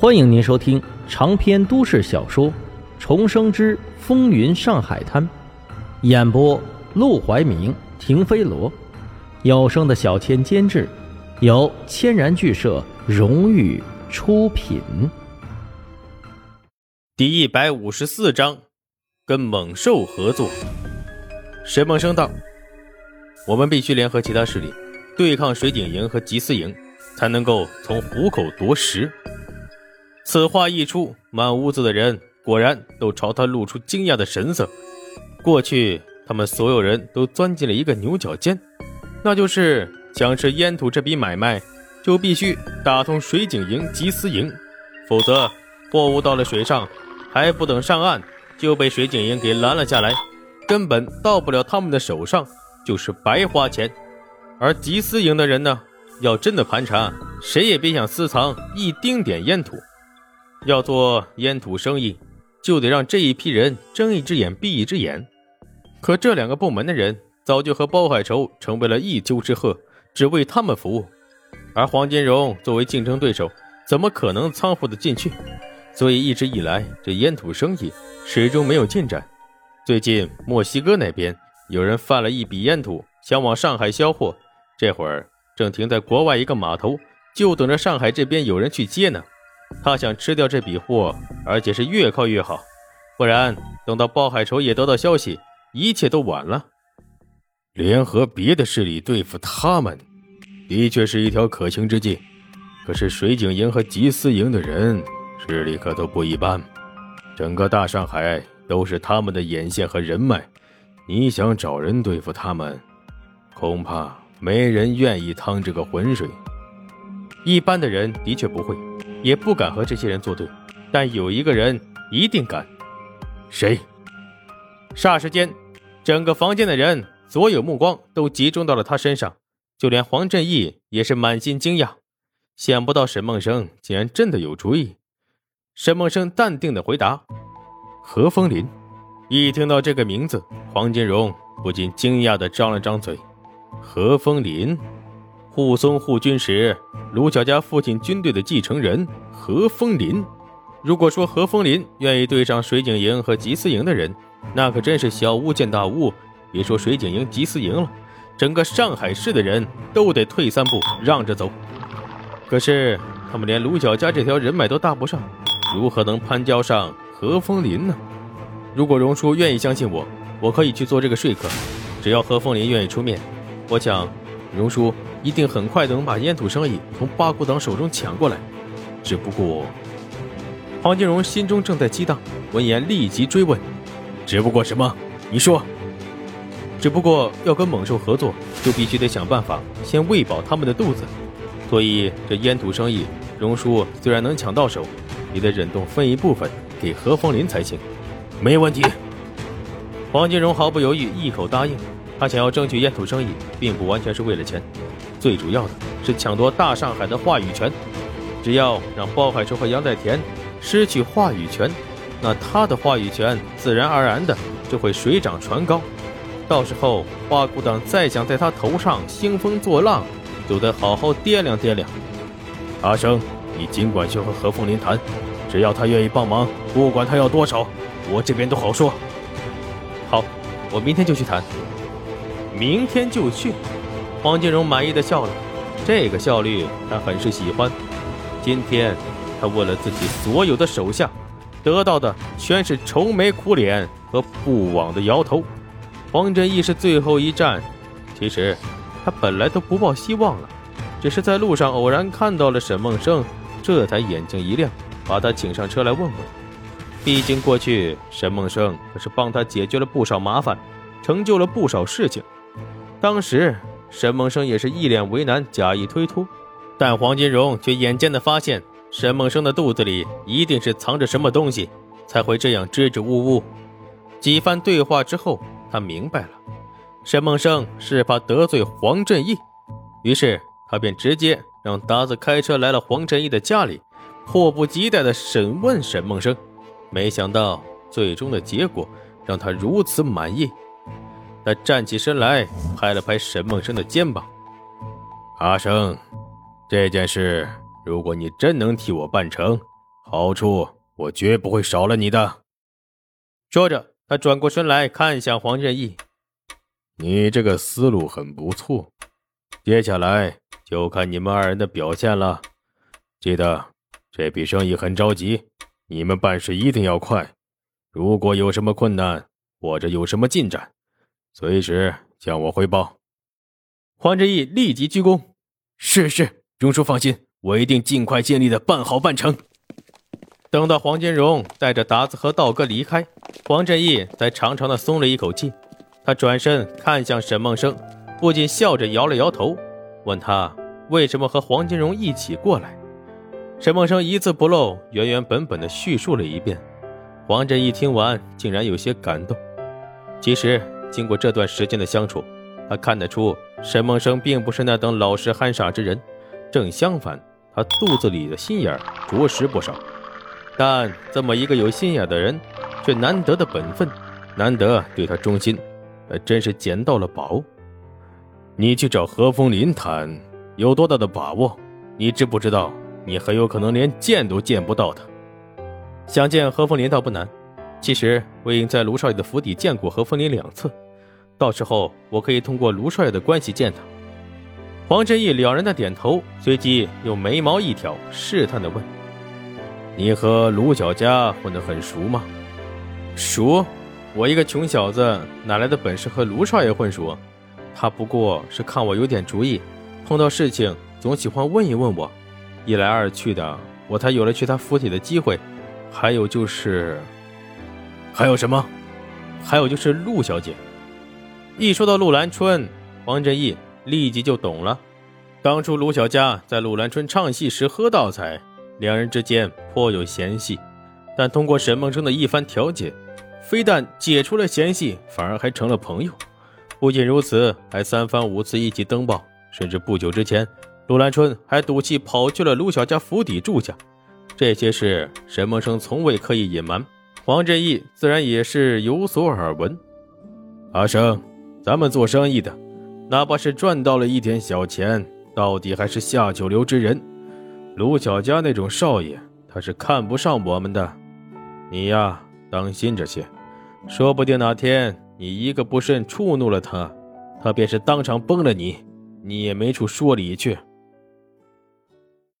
欢迎您收听长篇都市小说《重生之风云上海滩》，演播：陆怀明、停飞罗，有声的小千监制，由千然剧社荣誉出品。第一百五十四章，跟猛兽合作。沈梦生道：“我们必须联合其他势力，对抗水井营和吉思营，才能够从虎口夺食。”此话一出，满屋子的人果然都朝他露出惊讶的神色。过去，他们所有人都钻进了一个牛角尖，那就是想吃烟土这笔买卖，就必须打通水井营、缉私营，否则货物到了水上，还不等上岸，就被水井营给拦了下来，根本到不了他们的手上，就是白花钱。而缉私营的人呢，要真的盘查，谁也别想私藏一丁点烟土。要做烟土生意，就得让这一批人睁一只眼闭一只眼。可这两个部门的人早就和包海仇成为了一丘之貉，只为他们服务。而黄金荣作为竞争对手，怎么可能仓促的进去？所以一直以来，这烟土生意始终没有进展。最近墨西哥那边有人贩了一笔烟土，想往上海销货，这会儿正停在国外一个码头，就等着上海这边有人去接呢。他想吃掉这笔货，而且是越快越好，不然等到鲍海仇也得到消息，一切都晚了。联合别的势力对付他们，的确是一条可行之计。可是水井营和缉私营的人势力可都不一般，整个大上海都是他们的眼线和人脉。你想找人对付他们，恐怕没人愿意趟这个浑水。一般的人的确不会。也不敢和这些人作对，但有一个人一定敢。谁？霎时间，整个房间的人所有目光都集中到了他身上，就连黄振义也是满心惊讶，想不到沈梦生竟然真的有主意。沈梦生淡定的回答：“何风林。”一听到这个名字，黄金荣不禁惊讶的张了张嘴：“何风林。”护松护军时，卢小家父亲军队的继承人何风林。如果说何风林愿意对上水井营和缉私营的人，那可真是小巫见大巫。别说水井营、缉私营了，整个上海市的人都得退三步，让着走。可是他们连卢小家这条人脉都搭不上，如何能攀交上何风林呢？如果荣叔愿意相信我，我可以去做这个说客。只要何风林愿意出面，我想。荣叔一定很快能把烟土生意从八股党手中抢过来，只不过……黄金荣心中正在激荡，闻言立即追问：“只不过什么？你说？只不过要跟猛兽合作，就必须得想办法先喂饱他们的肚子。所以这烟土生意，荣叔虽然能抢到手，也得忍痛分一部分给何风林才行。”没问题。黄金荣毫不犹豫，一口答应。他想要争取烟土生意，并不完全是为了钱，最主要的是抢夺大上海的话语权。只要让包海洲和杨代田失去话语权，那他的话语权自然而然的就会水涨船高。到时候花姑党再想在他头上兴风作浪，就得好好掂量掂量。阿生，你尽管去和何凤林谈，只要他愿意帮忙，不管他要多少，我这边都好说。好，我明天就去谈。明天就去，黄金荣满意的笑了，这个效率他很是喜欢。今天他问了自己所有的手下，得到的全是愁眉苦脸和不枉的摇头。黄振义是最后一战，其实他本来都不抱希望了，只是在路上偶然看到了沈梦生，这才眼睛一亮，把他请上车来问问。毕竟过去沈梦生可是帮他解决了不少麻烦，成就了不少事情。当时沈梦生也是一脸为难，假意推脱，但黄金荣却眼尖的发现，沈梦生的肚子里一定是藏着什么东西，才会这样支支吾吾。几番对话之后，他明白了，沈梦生是怕得罪黄振义，于是他便直接让达子开车来了黄振义的家里，迫不及待的审问沈梦生。没想到最终的结果让他如此满意。他站起身来，拍了拍沈梦生的肩膀：“阿生，这件事如果你真能替我办成，好处我绝不会少了你的。说着，他转过身来看向黄振义：“你这个思路很不错，接下来就看你们二人的表现了。记得这笔生意很着急，你们办事一定要快。如果有什么困难或者有什么进展，随时向我汇报。”黄振义立即鞠躬：“是是，荣叔放心。”我一定尽快尽力的办好办成。等到黄金荣带着达子和道哥离开，黄振义才长长的松了一口气。他转身看向沈梦生，不禁笑着摇了摇头，问他为什么和黄金荣一起过来。沈梦生一字不漏、原原本本的叙述了一遍。黄振义听完，竟然有些感动。其实，经过这段时间的相处，他看得出沈梦生并不是那等老实憨傻之人，正相反。他肚子里的心眼着实不少，但这么一个有心眼的人，却难得的本分，难得对他忠心，还真是捡到了宝。你去找何风林谈，有多大的把握？你知不知道，你很有可能连见都见不到他。想见何风林倒不难，其实我已经在卢少爷的府邸见过何风林两次，到时候我可以通过卢少爷的关系见他。黄振义了然的点头，随即又眉毛一挑，试探的问：“你和卢小佳混得很熟吗？”“熟，我一个穷小子哪来的本事和卢少爷混熟？他不过是看我有点主意，碰到事情总喜欢问一问我，一来二去的，我才有了去他府邸的机会。还有就是，还有什么？还有就是陆小姐。一说到陆兰春，黄振义。”立即就懂了，当初卢小佳在陆兰春唱戏时喝倒彩，两人之间颇有嫌隙，但通过沈梦生的一番调解，非但解除了嫌隙，反而还成了朋友。不仅如此，还三番五次一起登报，甚至不久之前，陆兰春还赌气跑去了卢小佳府邸住下。这些事，沈梦生从未刻意隐瞒，黄振义自然也是有所耳闻。阿生，咱们做生意的。哪怕是赚到了一点小钱，到底还是下九流之人。卢小佳那种少爷，他是看不上我们的。你呀，当心着些，说不定哪天你一个不慎触怒了他，他便是当场崩了你，你也没处说理去。